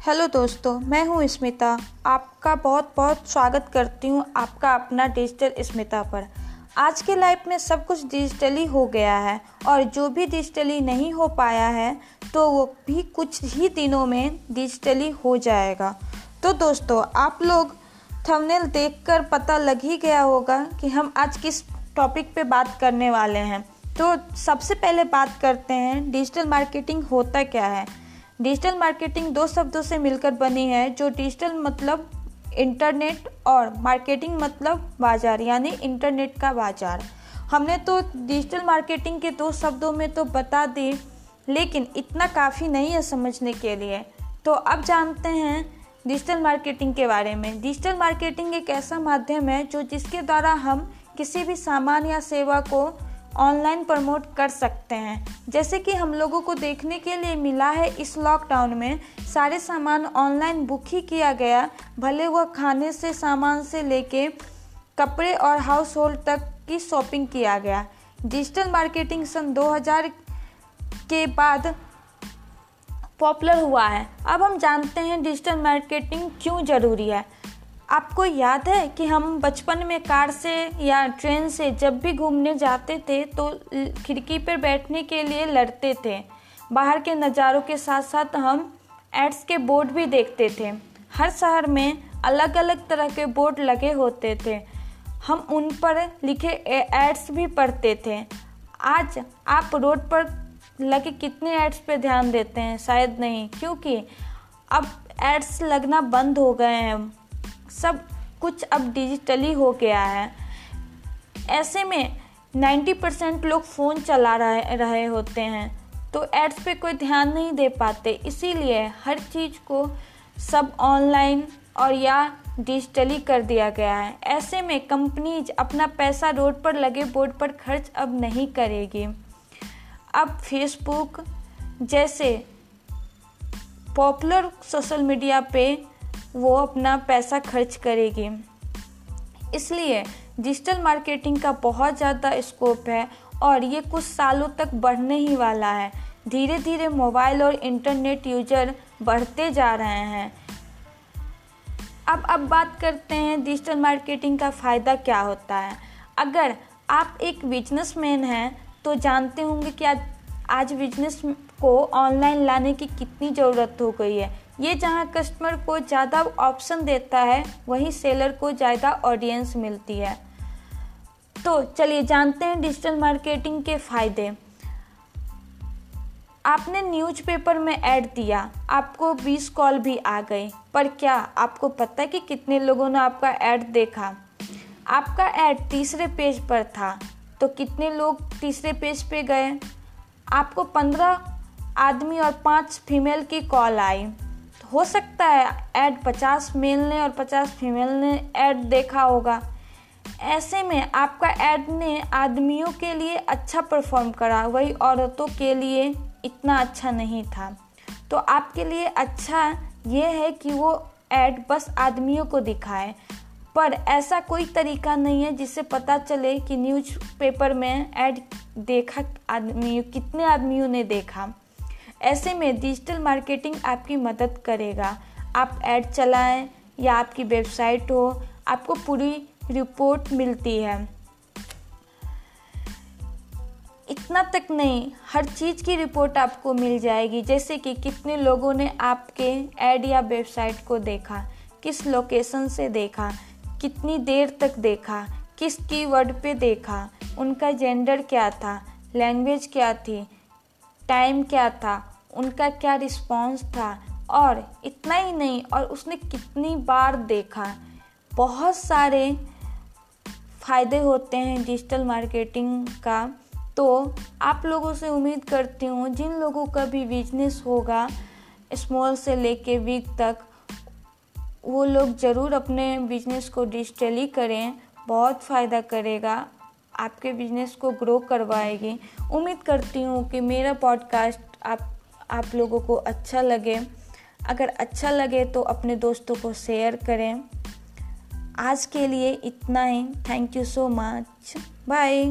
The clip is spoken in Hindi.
हेलो दोस्तों, मैं हूँ स्मिता। आपका बहुत बहुत स्वागत करती हूँ आपका अपना डिजिटल स्मिता पर। आज के लाइफ में सब कुछ डिजिटली हो गया है और जो भी डिजिटली नहीं हो पाया है तो वो भी कुछ ही दिनों में डिजिटली हो जाएगा। तो दोस्तों, आप लोग थंबनेल देखकर पता लग ही गया होगा कि हम आज किस टॉपिक पे बात करने वाले हैं। तो सबसे पहले बात करते हैं डिजिटल मार्केटिंग होता क्या है? डिजिटल मार्केटिंग दो शब्दों से मिलकर बनी है, जो डिजिटल मतलब इंटरनेट और मार्केटिंग मतलब बाज़ार, यानी इंटरनेट का बाज़ार। हमने तो डिजिटल मार्केटिंग के दो शब्दों में तो बता दी, लेकिन इतना काफ़ी नहीं है समझने के लिए। तो अब जानते हैं डिजिटल मार्केटिंग के बारे में। डिजिटल मार्केटिंग एक ऐसा माध्यम है, जो जिसके द्वारा हम किसी भी सामान या सेवा को ऑनलाइन प्रमोट कर सकते हैं। जैसे कि हम लोगों को देखने के लिए मिला है, इस लॉकडाउन में सारे सामान ऑनलाइन बुक ही किया गया। भले वह खाने से, सामान से लेके कपड़े और हाउस होल्ड तक की शॉपिंग किया गया। डिजिटल मार्केटिंग सन 2000 के बाद पॉपुलर हुआ है। अब हम जानते हैं डिजिटल मार्केटिंग क्यों ज़रूरी है। आपको याद है कि हम बचपन में कार से या ट्रेन से जब भी घूमने जाते थे तो खिड़की पर बैठने के लिए लड़ते थे। बाहर के नज़ारों के साथ साथ हम एड्स के बोर्ड भी देखते थे। हर शहर में अलग अलग तरह के बोर्ड लगे होते थे। हम उन पर लिखे एड्स भी पढ़ते थे। आज आप रोड पर लगे कितने एड्स पे ध्यान देते हैं? शायद नहीं, क्योंकि अब एड्स लगना बंद हो गए हैं। सब कुछ अब डिजिटली हो गया है। ऐसे में 90 परसेंट लोग फ़ोन चला रहे रहे होते हैं। तो एड्स पे कोई ध्यान नहीं दे पाते। इसीलिए हर चीज़ को सब ऑनलाइन और या डिजिटली कर दिया गया है। ऐसे में कंपनीज़ अपना पैसा रोड पर लगे, बोर्ड पर खर्च अब नहीं करेगी। अब फेसबुक जैसे पॉपुलर सोशल मीडिया पे वो अपना पैसा खर्च करेगी। इसलिए डिजिटल मार्केटिंग का बहुत ज़्यादा स्कोप है और ये कुछ सालों तक बढ़ने ही वाला है। धीरे धीरे मोबाइल और इंटरनेट यूज़र बढ़ते जा रहे हैं। अब अब बात करते हैं डिजिटल मार्केटिंग का फ़ायदा क्या होता है। अगर आप एक बिजनेसमैन हैं तो जानते होंगे कि आज आज बिज़नेस को ऑनलाइन लाने की कितनी ज़रूरत हो गई है। ये जहाँ कस्टमर को ज़्यादा ऑप्शन देता है, वहीं सेलर को ज़्यादा ऑडियंस मिलती है। तो चलिए जानते हैं डिजिटल मार्केटिंग के फ़ायदे। आपने न्यूज़पेपर में ऐड दिया, आपको 20 कॉल भी आ गई पर क्या आपको पता है कि कितने लोगों ने आपका ऐड देखा? आपका ऐड तीसरे पेज पर था तो कितने लोग तीसरे पेज पे गए? आपको पंद्रह आदमी और पाँच फीमेल की कॉल आई। हो सकता है ऐड पचास मेल ने और पचास फीमेल ने ऐड देखा होगा। ऐसे में आपका ऐड ने आदमियों के लिए अच्छा परफॉर्म करा, वही औरतों के लिए इतना अच्छा नहीं था। तो आपके लिए अच्छा ये है कि वो ऐड बस आदमियों को दिखाए। पर ऐसा कोई तरीका नहीं है जिससे पता चले कि न्यूज़पेपर में ऐड देखा आदमी कितने आदमियों ने देखा। ऐसे में डिजिटल मार्केटिंग आपकी मदद करेगा। आप ऐड चलाएँ या आपकी वेबसाइट हो, आपको पूरी रिपोर्ट मिलती है। इतना तक नहीं, हर चीज़ की रिपोर्ट आपको मिल जाएगी। जैसे कि कितने लोगों ने आपके ऐड या वेबसाइट को देखा, किस लोकेशन से देखा, कितनी देर तक देखा, किस कीवर्ड पे देखा, उनका जेंडर क्या था लैंग्वेज क्या थी टाइम क्या था उनका क्या रिस्पॉन्स था? और इतना ही नहीं, और उसने कितनी बार देखा। बहुत सारे फ़ायदे होते हैं डिजिटल मार्केटिंग का। तो आप लोगों से उम्मीद करती हूँ, जिन लोगों का भी बिज़नेस होगा स्मॉल से लेके वीक तक, वो लोग ज़रूर अपने बिज़नेस को डिजिटली करें। बहुत फ़ायदा करेगा। आपके बिज़नेस को ग्रो करवाएगी। उम्मीद करती हूँ कि मेरा पॉडकास्ट आप आप लोगों को अच्छा लगे, अगर अच्छा लगे तो अपने दोस्तों को शेयर करें। आज के लिए इतना ही। Thank you so much bye